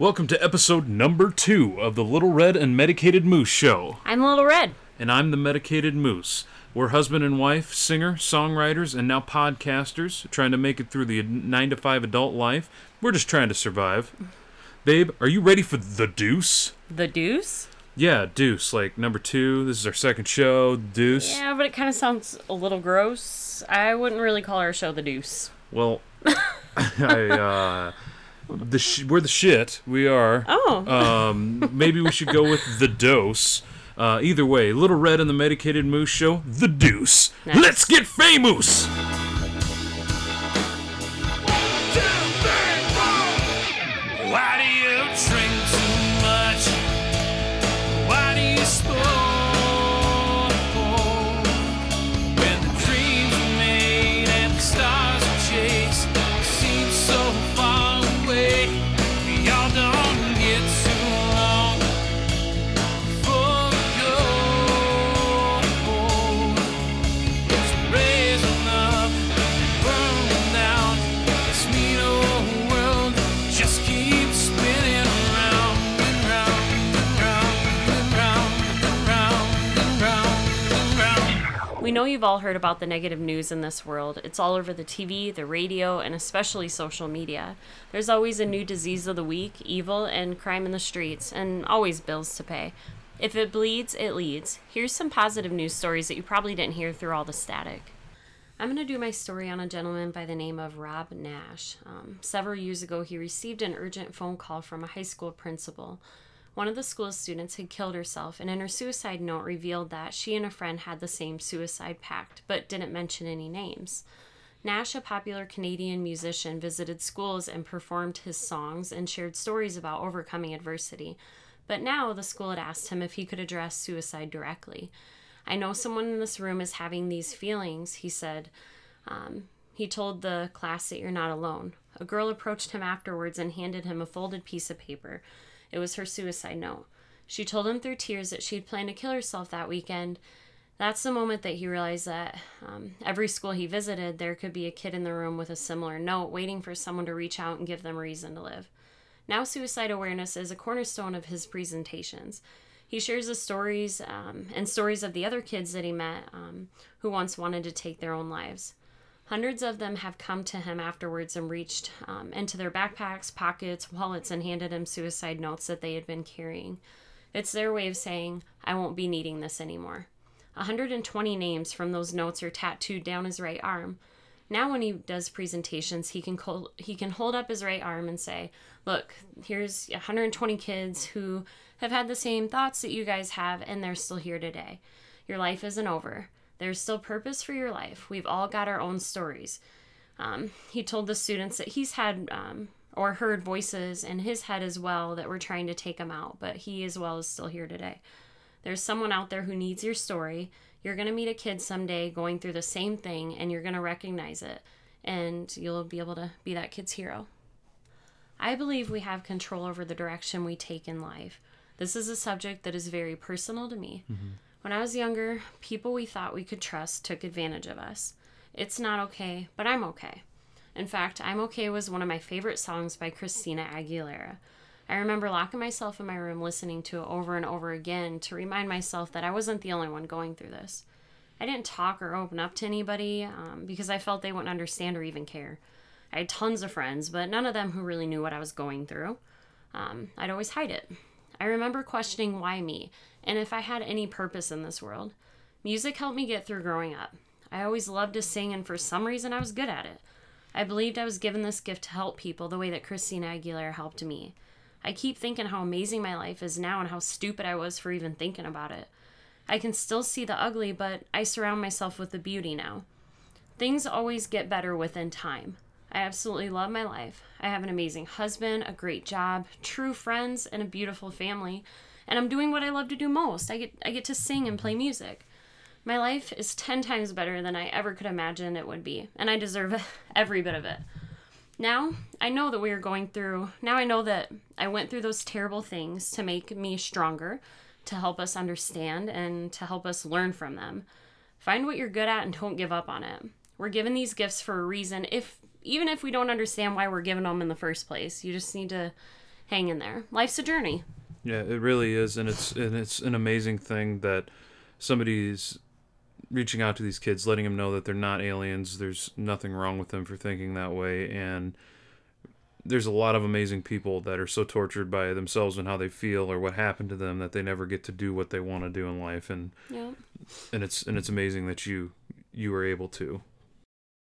Welcome to episode number two of the Little Red and Medicated Moose Show. I'm Little Red. And I'm the Medicated Moose. We're husband and wife, singer, songwriters, and now podcasters, trying to make it through the 9 to 5 adult life. We're just trying to survive. Babe, are you ready for the deuce? The Deuce? Yeah, deuce, like number two. This is our second show, deuce. Yeah, but it kind of sounds a little gross. I wouldn't really call our show The Deuce. Well, I, uh, the sh- we're the shit. We are. Oh. Um, maybe we should go with the dose. Uh, either way, Little Red and the Medicated Moose Show, the deuce. Nice. Let's get famous! Round. We know you've all heard about the negative news in this world. It's all over the TV, the radio, and especially social media. There's always a new disease of the week, evil, and crime in the streets, and always bills to pay. If it bleeds, it leads. Here's some positive news stories that you probably didn't hear through all the static. I'm going to do my story on a gentleman by the name of Rob Nash. Um, several years ago, he received an urgent phone call from a high school principal. One of the school's students had killed herself, and in her suicide note revealed that she and a friend had the same suicide pact, but didn't mention any names. Nash, a popular Canadian musician, visited schools and performed his songs and shared stories about overcoming adversity. But now the school had asked him if he could address suicide directly. I know someone in this room is having these feelings, he said. Um, he told the class that you're not alone. A girl approached him afterwards and handed him a folded piece of paper. It was her suicide note. She told him through tears that she had planned to kill herself that weekend. That's the moment that he realized that um, every school he visited, there could be a kid in the room with a similar note waiting for someone to reach out and give them a reason to live. Now, suicide awareness is a cornerstone of his presentations. He shares the stories um, and stories of the other kids that he met um, who once wanted to take their own lives. Hundreds of them have come to him afterwards and reached um, into their backpacks, pockets, wallets, and handed him suicide notes that they had been carrying. It's their way of saying, I won't be needing this anymore. 120 names from those notes are tattooed down his right arm. Now, when he does presentations, he can col- he can hold up his right arm and say, "Look, here's 120 kids who have had the same thoughts that you guys have, and they're still here today. Your life isn't over. There's still purpose for your life. We've all got our own stories." Um, he told the students that he's had um, or heard voices in his head as well that were trying to take him out, but he as well is still here today. There's someone out there who needs your story. You're going to meet a kid someday going through the same thing, and you're going to recognize it, and you'll be able to be that kid's hero. I believe we have control over the direction we take in life. This is a subject that is very personal to me. When I was younger, people we thought we could trust took advantage of us. It's not okay, but I'm okay. In fact, I'm Okay was one of my favorite songs by Christina Aguilera. I remember locking myself in my room listening to it over and over again to remind myself that I wasn't the only one going through this. I didn't talk or open up to anybody um, because I felt they wouldn't understand or even care. I had tons of friends, but none of them who really knew what I was going through. Um, I'd always hide it. I remember questioning why me and if I had any purpose in this world. Music helped me get through growing up. I always loved to sing, and for some reason, I was good at it. I believed I was given this gift to help people the way that Christina Aguilera helped me. I keep thinking how amazing my life is now and how stupid I was for even thinking about it. I can still see the ugly, but I surround myself with the beauty now. Things always get better within time. I absolutely love my life. I have an amazing husband, a great job, true friends, and a beautiful family. And I'm doing what I love to do most. I get I get to sing and play music. My life is 10 times better than I ever could imagine it would be, and I deserve every bit of it. Now, I know that we are going through, now I know that I went through those terrible things to make me stronger, to help us understand, and to help us learn from them. Find what you're good at and don't give up on it. We're given these gifts for a reason, if even if we don't understand why we're given them in the first place. You just need to hang in there. Life's a journey. Yeah, it really is, and it's and it's an amazing thing that somebody's reaching out to these kids, letting them know that they're not aliens. There's nothing wrong with them for thinking that way, and there's a lot of amazing people that are so tortured by themselves and how they feel or what happened to them that they never get to do what they want to do in life, and Yeah. and it's and it's amazing that you you were able to.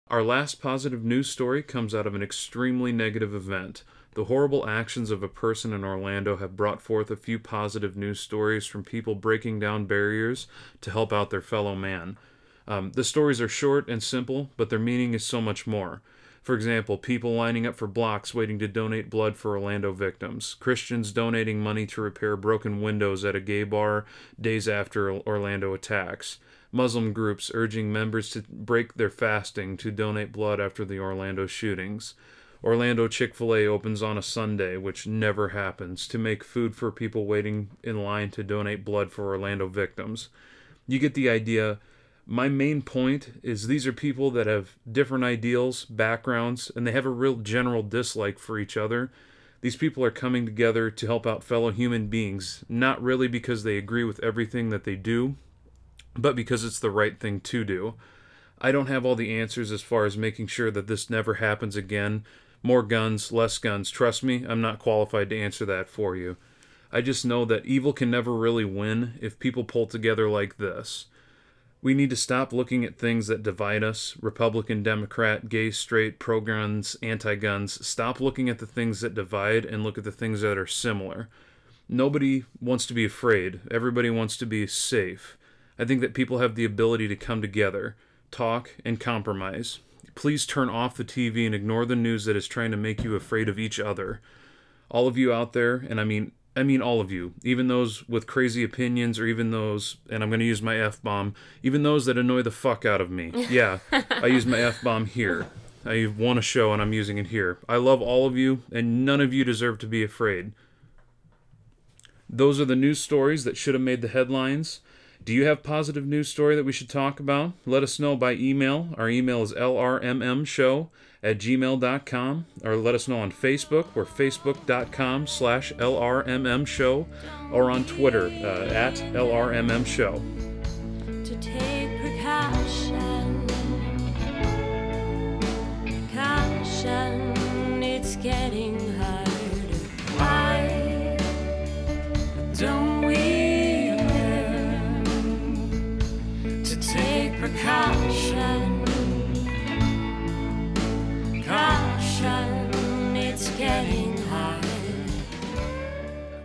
Our last positive news story comes out of an extremely negative event. The horrible actions of a person in Orlando have brought forth a few positive news stories from people breaking down barriers to help out their fellow man. Um, the stories are short and simple, but their meaning is so much more. For example, people lining up for blocks waiting to donate blood for Orlando victims, Christians donating money to repair broken windows at a gay bar days after Orlando attacks, Muslim groups urging members to break their fasting to donate blood after the Orlando shootings. Orlando Chick fil A opens on a Sunday, which never happens, to make food for people waiting in line to donate blood for Orlando victims. You get the idea. My main point is these are people that have different ideals, backgrounds, and they have a real general dislike for each other. These people are coming together to help out fellow human beings, not really because they agree with everything that they do, but because it's the right thing to do. I don't have all the answers as far as making sure that this never happens again. More guns, less guns. Trust me, I'm not qualified to answer that for you. I just know that evil can never really win if people pull together like this. We need to stop looking at things that divide us Republican, Democrat, gay, straight, pro guns, anti guns. Stop looking at the things that divide and look at the things that are similar. Nobody wants to be afraid, everybody wants to be safe. I think that people have the ability to come together, talk, and compromise. Please turn off the TV and ignore the news that is trying to make you afraid of each other. All of you out there, and I mean I mean all of you, even those with crazy opinions or even those and I'm going to use my F bomb, even those that annoy the fuck out of me. Yeah, I use my F bomb here. I won a show and I'm using it here. I love all of you and none of you deserve to be afraid. Those are the news stories that should have made the headlines. Do you have positive news story that we should talk about? Let us know by email. Our email is lrmmshow at gmail.com or let us know on Facebook. We're facebook.com slash lrmmshow or on Twitter uh, at lrmmshow.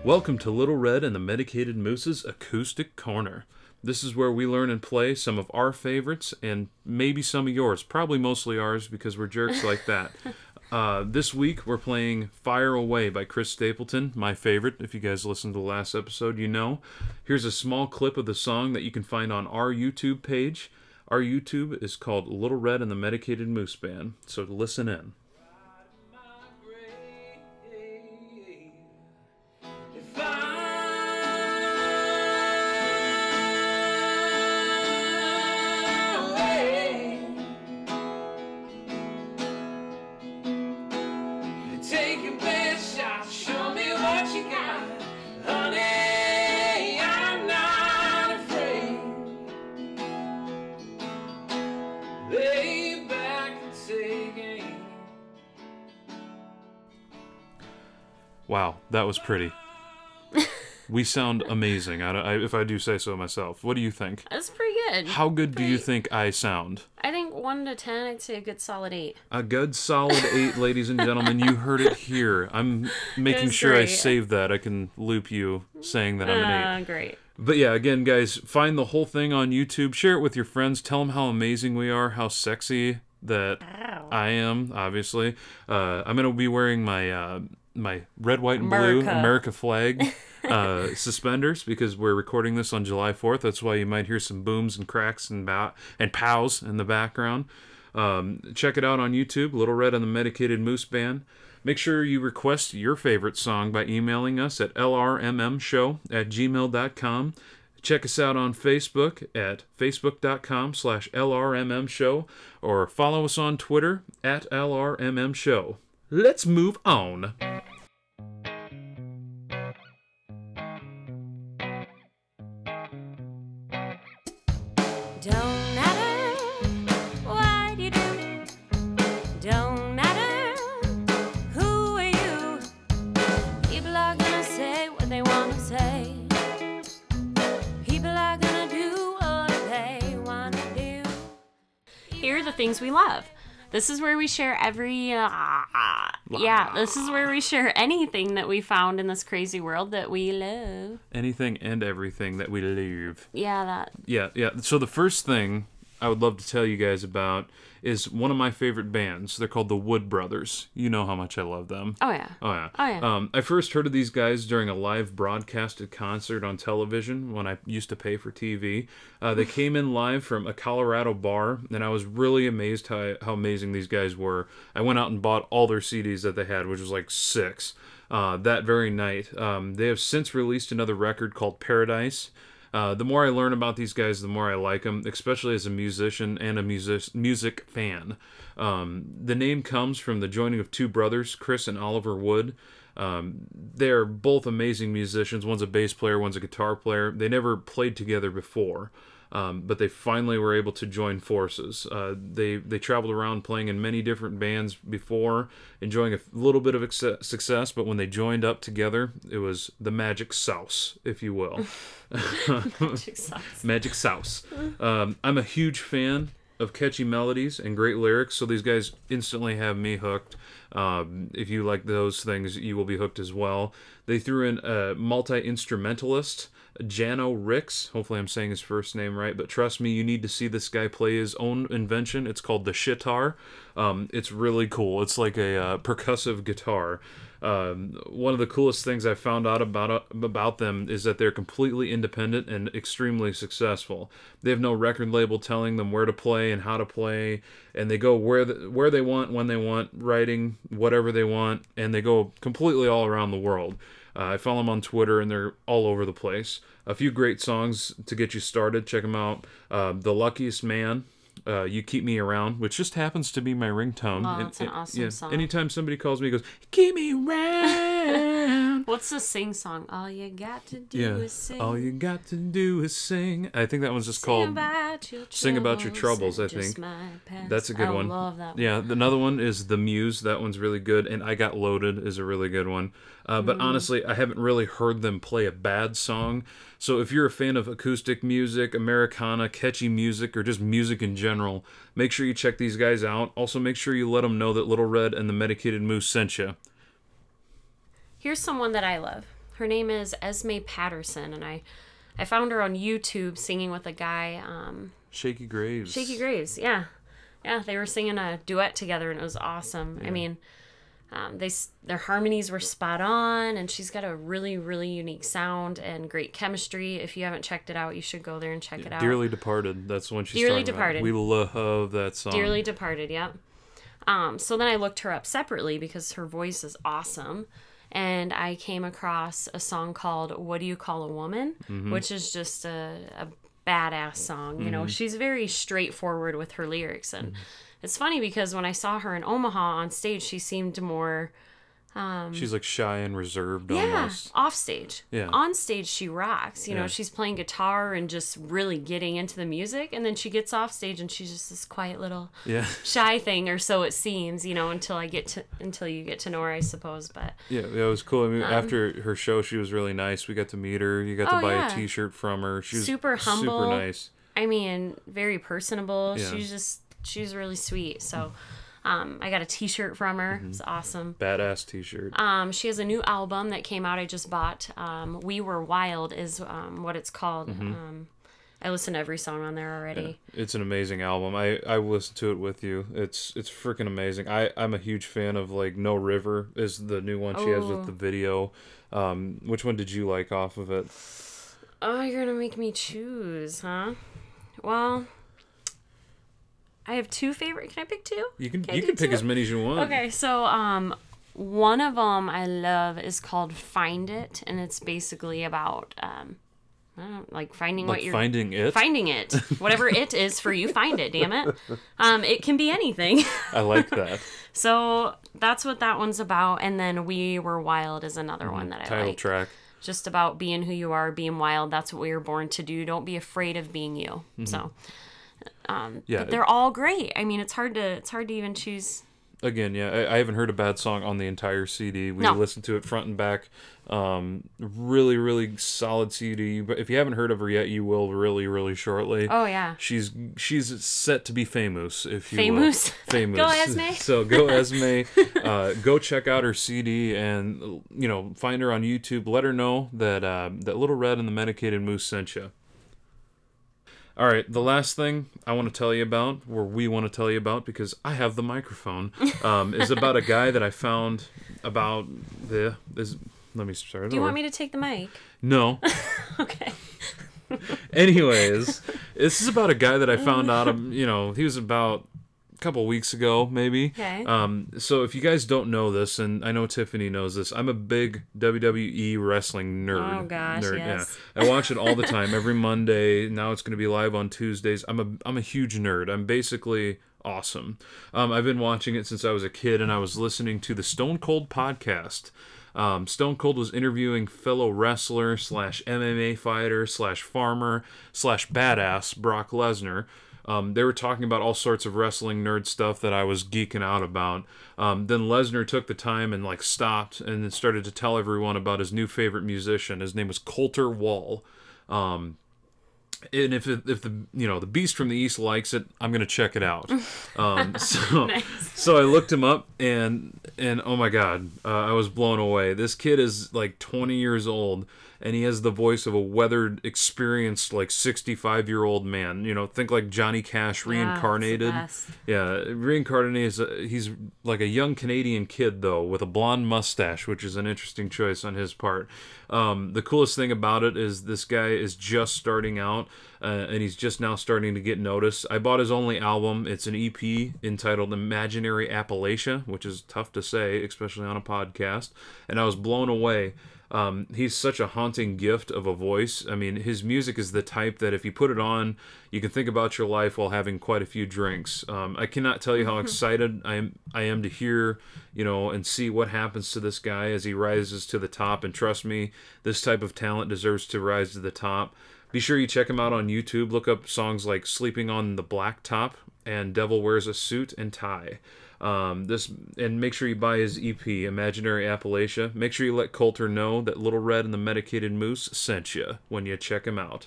Welcome to Little Red and the Medicated Moose's Acoustic Corner. This is where we learn and play some of our favorites and maybe some of yours. Probably mostly ours because we're jerks like that. Uh, this week we're playing Fire Away by Chris Stapleton, my favorite. If you guys listened to the last episode, you know. Here's a small clip of the song that you can find on our YouTube page. Our YouTube is called Little Red and the Medicated Moose Band, so listen in. Wow, that was pretty. we sound amazing, I, I, if I do say so myself. What do you think? That's pretty good. How good do you think I sound? I think 1 to 10, I'd say a good solid 8. A good solid eight, ladies and gentlemen. You heard it here. I'm making sure I save that. I can loop you saying that I'm an eight. Uh, great. But yeah, again, guys, find the whole thing on YouTube. Share it with your friends. Tell them how amazing we are, how sexy that I am. Obviously, uh, I'm gonna be wearing my uh, my red, white, and blue America. America flag uh, suspenders because we're recording this on July 4th. That's why you might hear some booms and cracks and bow- and pows in the background. Um, check it out on YouTube, Little Red and the Medicated Moose Band. Make sure you request your favorite song by emailing us at lrmmshow at gmail.com. Check us out on Facebook at facebook.com slash lrmmshow or follow us on Twitter at lrmmshow. Let's move on. This is where we share every. Uh, yeah, this is where we share anything that we found in this crazy world that we love. Anything and everything that we live. Yeah, that. Yeah, yeah. So the first thing I would love to tell you guys about is one of my favorite bands. They're called the Wood Brothers. You know how much I love them. Oh, yeah. Oh yeah. Oh, yeah. Um, I first heard of these guys during a live broadcasted concert on television when I used to pay for TV. Uh, they came in live from a Colorado bar, and I was really amazed how how amazing these guys were. I went out and bought all their CDs that they had, which was like six. Uh, that very night, um, they have since released another record called Paradise. Uh, the more I learn about these guys, the more I like them, especially as a musician and a music music fan. Um, the name comes from the joining of two brothers, Chris and Oliver Wood. Um, they're both amazing musicians. One's a bass player, one's a guitar player. They never played together before. Um, but they finally were able to join forces. Uh, they they traveled around playing in many different bands before, enjoying a little bit of exce- success. But when they joined up together, it was the magic sauce, if you will. Magic Sauce. Um, I'm a huge fan of catchy melodies and great lyrics, so these guys instantly have me hooked. Um, if you like those things, you will be hooked as well. They threw in a multi instrumentalist, Jano Rix. Hopefully, I'm saying his first name right, but trust me, you need to see this guy play his own invention. It's called the shitar. Um, it's really cool. It's like a uh, percussive guitar. Um, one of the coolest things I found out about about them is that they're completely independent and extremely successful. They have no record label telling them where to play and how to play, and they go where the, where they want, when they want, writing whatever they want, and they go completely all around the world. Uh, I follow them on Twitter, and they're all over the place. A few great songs to get you started. Check them out. Uh, the Luckiest Man. Uh, you keep me around, which just happens to be my ringtone. Oh, And- that's an and- awesome song. Anytime somebody calls me, he goes, "Keep me around." What's the sing song? All you got to do yeah. is sing. All you got to do is sing. I think that one's just Sing called. about your Sing About Your troubles I think. That's a good I one. love that one. Yeah, another one is The Muse. That one's really good. And I Got Loaded is a really good one. Uh, Mm. but honestly, I haven't really heard them play a bad song. So if you're a fan of acoustic music, Americana, catchy music, or just music in general, make sure you check these guys out. Also, make sure you let them know that Little Red and the Medicated Moose sent you. Here's someone that I love. Her name is Esme Patterson, and I, I found her on YouTube singing with a guy. Um, Shakey Graves. Shakey Graves, yeah, yeah. They were singing a duet together, and it was awesome. I mean, um, they s- their harmonies were spot on, and she's got a really really unique sound and great chemistry. If you haven't checked it out, you should go there and check it out. Dearly Departed. That's when she's Dearly talking about. Departed. We love that song. Dearly Departed, yep. Um, so then I looked her up separately because her voice is awesome. And I came across a song called What Do You Call a Woman? Mm-hmm. Which is just a, a badass song. You know, mm-hmm. she's very straightforward with her lyrics. And mm-hmm. it's funny because when I saw her in Omaha on stage, she seemed more She's like shy and reserved yeah, almost. off stage. Yeah. On stage, she rocks. You know, she's playing guitar and just really getting into the music. And then she gets off stage and she's just this quiet little Yeah. shy thing, or so it seems. You know, until I get to until you get to know her, I suppose. But Yeah, yeah, it was cool. I mean, after her show, she was really nice. We got to meet her. You got to Um, Oh, buy yeah. a T-shirt from her. She was Super humble. super nice. I mean, very personable. Yeah. She's just she's really sweet. So. Um, I got a T-shirt from her. Mm-hmm. It's awesome. Badass T-shirt. Um, she has a new album that came out. I just bought. Um, we Were Wild is um, what it's called. Mm-hmm. Um, I listen to every song on there already. It's an amazing album. I I listened to it with you. It's it's freaking amazing. I I'm a huge fan of like No River is the new one she has Oh. with the video. Um, which one did you like off of it? Oh, you're gonna make me choose, huh? Well, I have two favorite. Can I pick two? You can Can you can pick two? as many as you want. Okay, so um, one of them I love is called "Find It," and it's basically about um, I don't know, like finding Like what you're finding it. finding it, whatever it is for you. Find it, damn it. Um, it can be anything. I like that. so that's what that one's about. And then "We Were Wild" is another one that I Title like. track. just about being who you are, being wild. That's what we were born to do. Don't be afraid of being you. So, um, Yeah. but they're all great. I mean, it's hard to it's hard to even choose. Again, yeah, I, I haven't heard a bad song on the entire CD. We No. listened to it front and back. Um, really, really solid CD. But if you haven't heard of her yet, you will really, really shortly. Oh yeah, She's she's set to be famous, if you Famous? will. Famous. Go, Esme. so go Esme. uh, go check out her CD and you know find her on YouTube. Let her know that uh, that Little Red and the Medicated Moose sent you. All right, the last thing I want to tell you about, or we want to tell you about, because I have the microphone, um, is about a guy that I found about the. Is, let me start. do you want me to take the mic? No. Okay. Anyways, this is about a guy that I found out. You know, he was about couple weeks ago, maybe. Okay. Um, so if you guys don't know this, and I know Tiffany knows this, I'm a big WWE wrestling nerd. Oh, gosh, nerd, yes. Yeah, I watch it all the time, every Monday. Now it's going to be live on Tuesdays. I'm a I'm a huge nerd. I'm basically awesome. Um, I've been watching it since I was a kid, and I was listening to the Stone Cold podcast. Um, Stone Cold was interviewing fellow wrestler slash MMA fighter slash farmer slash badass Brock Lesnar. Um, they were talking about all sorts of wrestling nerd stuff that I was geeking out about. Um, then Lesnar took the time and like stopped and then started to tell everyone about his new favorite musician. His name was Colter Wall. Um, and if it, if the you know the beast from the east likes it, I'm gonna check it out. Um, so so I looked him up and and oh my god, uh, I was blown away. This kid is like 20 years old and he has the voice of a weathered, experienced like 65 year old man. You know, think like Johnny Cash reincarnated. Yeah, it's the best. Yeah, reincarnated is a, he's like a young Canadian kid though with a blonde mustache, which is an interesting choice on his part. Um, the coolest thing about it is this guy is just starting out uh, and he's just now starting to get noticed. I bought his only album. It's an EP entitled Imaginary Appalachia, which is tough to say, especially on a podcast. And I was blown away. Um, he's such a haunting gift of a voice. I mean, his music is the type that if you put it on, you can think about your life while having quite a few drinks. Um, I cannot tell you how excited I am. I am to hear, you know, and see what happens to this guy as he rises to the top. And trust me, this type of talent deserves to rise to the top. Be sure you check him out on YouTube. Look up songs like "Sleeping on the Blacktop" and "Devil Wears a Suit and Tie." Um, this and make sure you buy his EP, Imaginary Appalachia. Make sure you let Colter know that Little Red and the Medicated Moose sent you when you check him out.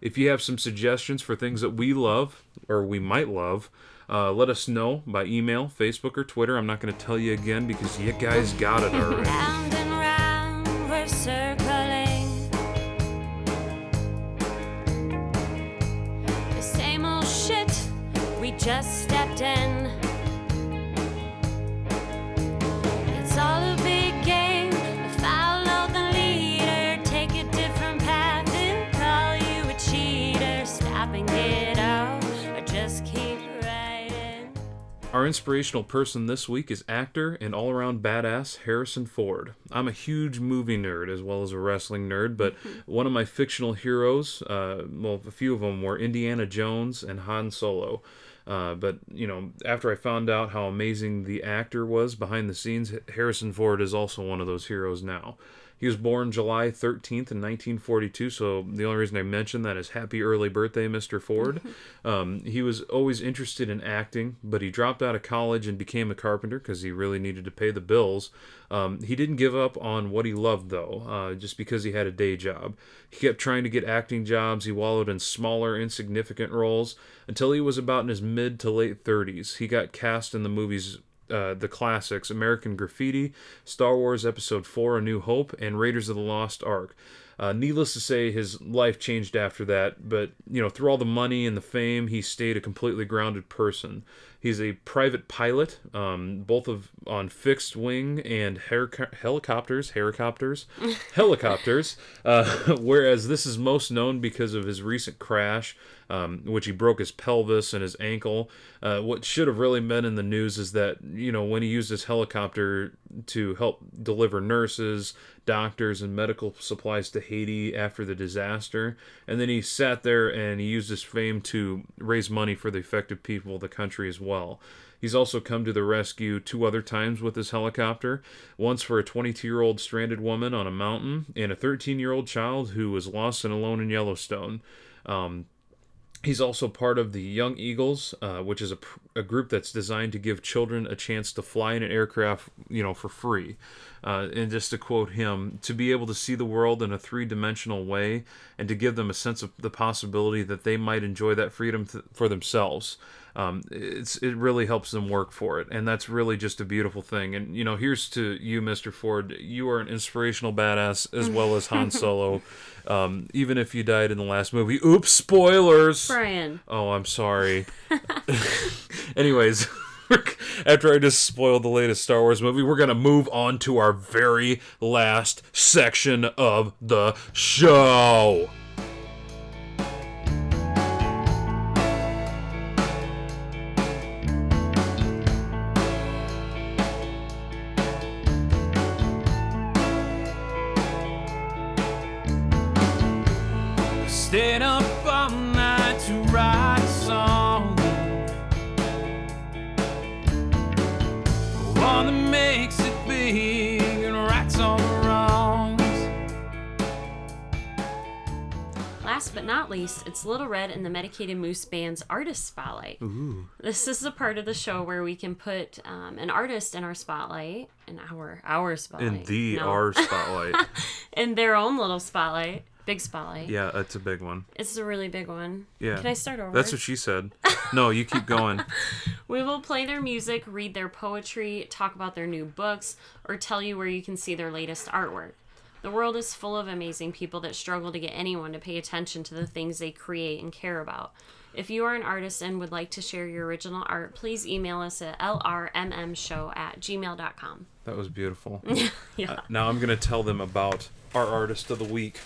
If you have some suggestions for things that we love or we might love, uh, let us know by email, Facebook, or Twitter. I'm not going to tell you again because you guys got it already. Our inspirational person this week is actor and all around badass Harrison Ford. I'm a huge movie nerd as well as a wrestling nerd, but one of my fictional heroes, uh, well, a few of them were Indiana Jones and Han Solo. Uh, but, you know, after I found out how amazing the actor was behind the scenes, Harrison Ford is also one of those heroes now. He was born July 13th in 1942, so the only reason I mention that is happy early birthday, Mr. Ford. um, he was always interested in acting, but he dropped out of college and became a carpenter because he really needed to pay the bills. Um, he didn't give up on what he loved, though, uh, just because he had a day job. He kept trying to get acting jobs. He wallowed in smaller, insignificant roles until he was about in his mid to late 30s. He got cast in the movies uh, the classics American Graffiti, Star Wars Episode 4 A New Hope, and Raiders of the Lost Ark. Uh, needless to say, his life changed after that, but you know, through all the money and the fame, he stayed a completely grounded person. He's a private pilot, um, both of on fixed wing and helic- helicopters, helicopters, helicopters. Uh, whereas this is most known because of his recent crash, um, which he broke his pelvis and his ankle. Uh, what should have really been in the news is that you know when he used his helicopter to help deliver nurses, doctors, and medical supplies to Haiti after the disaster, and then he sat there and he used his fame to raise money for the affected people of the country as well. He's also come to the rescue two other times with his helicopter once for a 22 year old stranded woman on a mountain, and a 13 year old child who was lost and alone in Yellowstone. Um, He's also part of the Young Eagles, uh, which is a, a group that's designed to give children a chance to fly in an aircraft, you know, for free. Uh, and just to quote him, to be able to see the world in a three-dimensional way, and to give them a sense of the possibility that they might enjoy that freedom th- for themselves. Um, it's it really helps them work for it, and that's really just a beautiful thing. And you know, here's to you, Mr. Ford. You are an inspirational badass as well as Han Solo. Um, even if you died in the last movie, oops, spoilers. Brian. Oh, I'm sorry. Anyways, after I just spoiled the latest Star Wars movie, we're going to move on to our very last section of the show. It's Little Red and the Medicated Moose Band's Artist Spotlight. This is a part of the show where we can put um, an artist in our spotlight, in our our spotlight, In the no, R spotlight. in their own little spotlight, big spotlight. yeah, it's a big one. It's a really big one. Yeah. Can I start over? That's what she said. No, you keep going. We will play their music, read their poetry, talk about their new books, or tell you where you can see their latest artwork. The world is full of amazing people that struggle to get anyone to pay attention to the things they create and care about. If you are an artist and would like to share your original art, please email us at lrmmshow at gmail.com. That was beautiful. Yeah. Uh, now I'm going to tell them about our artist of the week.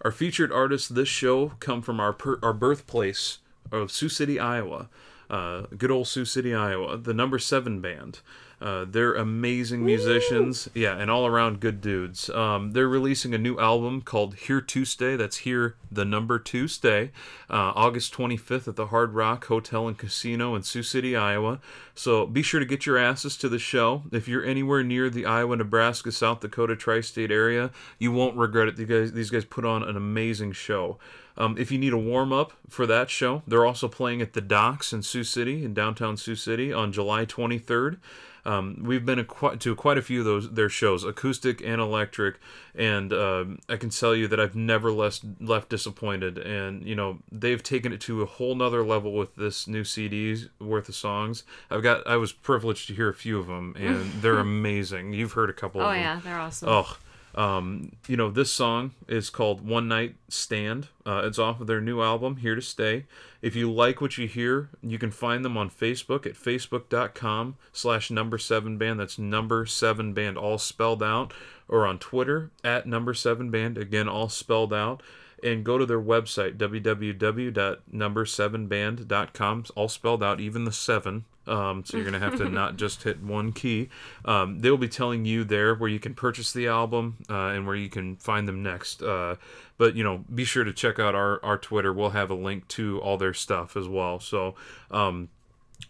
Our featured artists this show come from our per- our birthplace of Sioux City, Iowa. Uh, good old Sioux City, Iowa. The Number Seven Band. Uh, they're amazing musicians, yeah, and all around good dudes. Um, they're releasing a new album called Here to Stay. That's here, the number two stay, uh, August 25th at the Hard Rock Hotel and Casino in Sioux City, Iowa. So be sure to get your asses to the show. If you're anywhere near the Iowa, Nebraska, South Dakota tri-state area, you won't regret it. These guys, these guys put on an amazing show. Um, if you need a warm up for that show, they're also playing at the Docks in Sioux City, in downtown Sioux City, on July 23rd. Um, we've been a, to quite a few of those their shows, acoustic and electric, and um, I can tell you that I've never less left disappointed. And you know they've taken it to a whole nother level with this new CDs worth of songs. I've got I was privileged to hear a few of them, and they're amazing. You've heard a couple. Oh, of them. yeah, they're awesome. Oh, um, you know, this song is called One Night Stand. Uh, it's off of their new album, Here to Stay. If you like what you hear, you can find them on Facebook at facebook.com slash number seven band. That's number seven band, all spelled out. Or on Twitter at number seven band, again, all spelled out. And go to their website, www.number7band.com, all spelled out, even the seven. Um, so you're gonna have to not just hit one key. Um, they'll be telling you there where you can purchase the album uh, and where you can find them next. Uh, but you know, be sure to check out our our Twitter. We'll have a link to all their stuff as well. So. Um,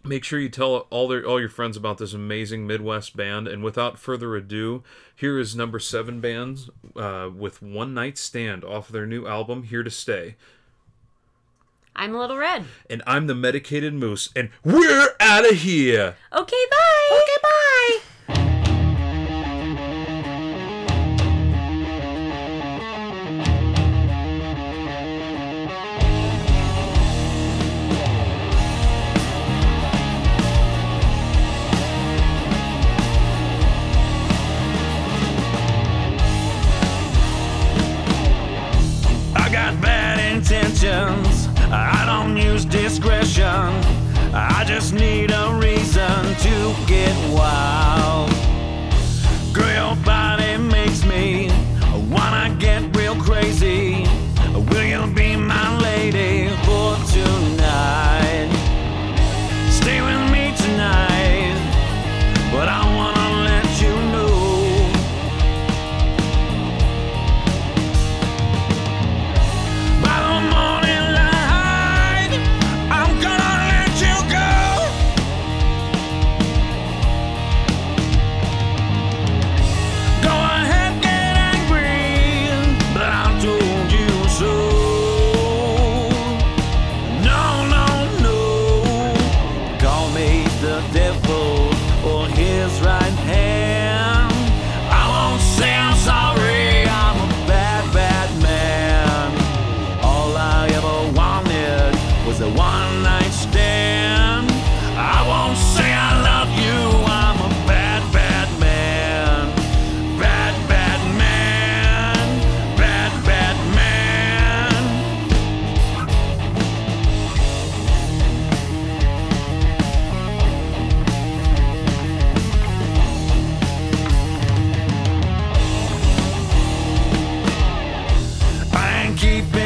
make sure you tell all their all your friends about this amazing Midwest band. And without further ado, here is number seven bands uh, with One Night Stand off their new album Here to Stay. I'm a little red. And I'm the Medicated Moose, and we're out of here. Okay, bye. Okay, bye.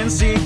and see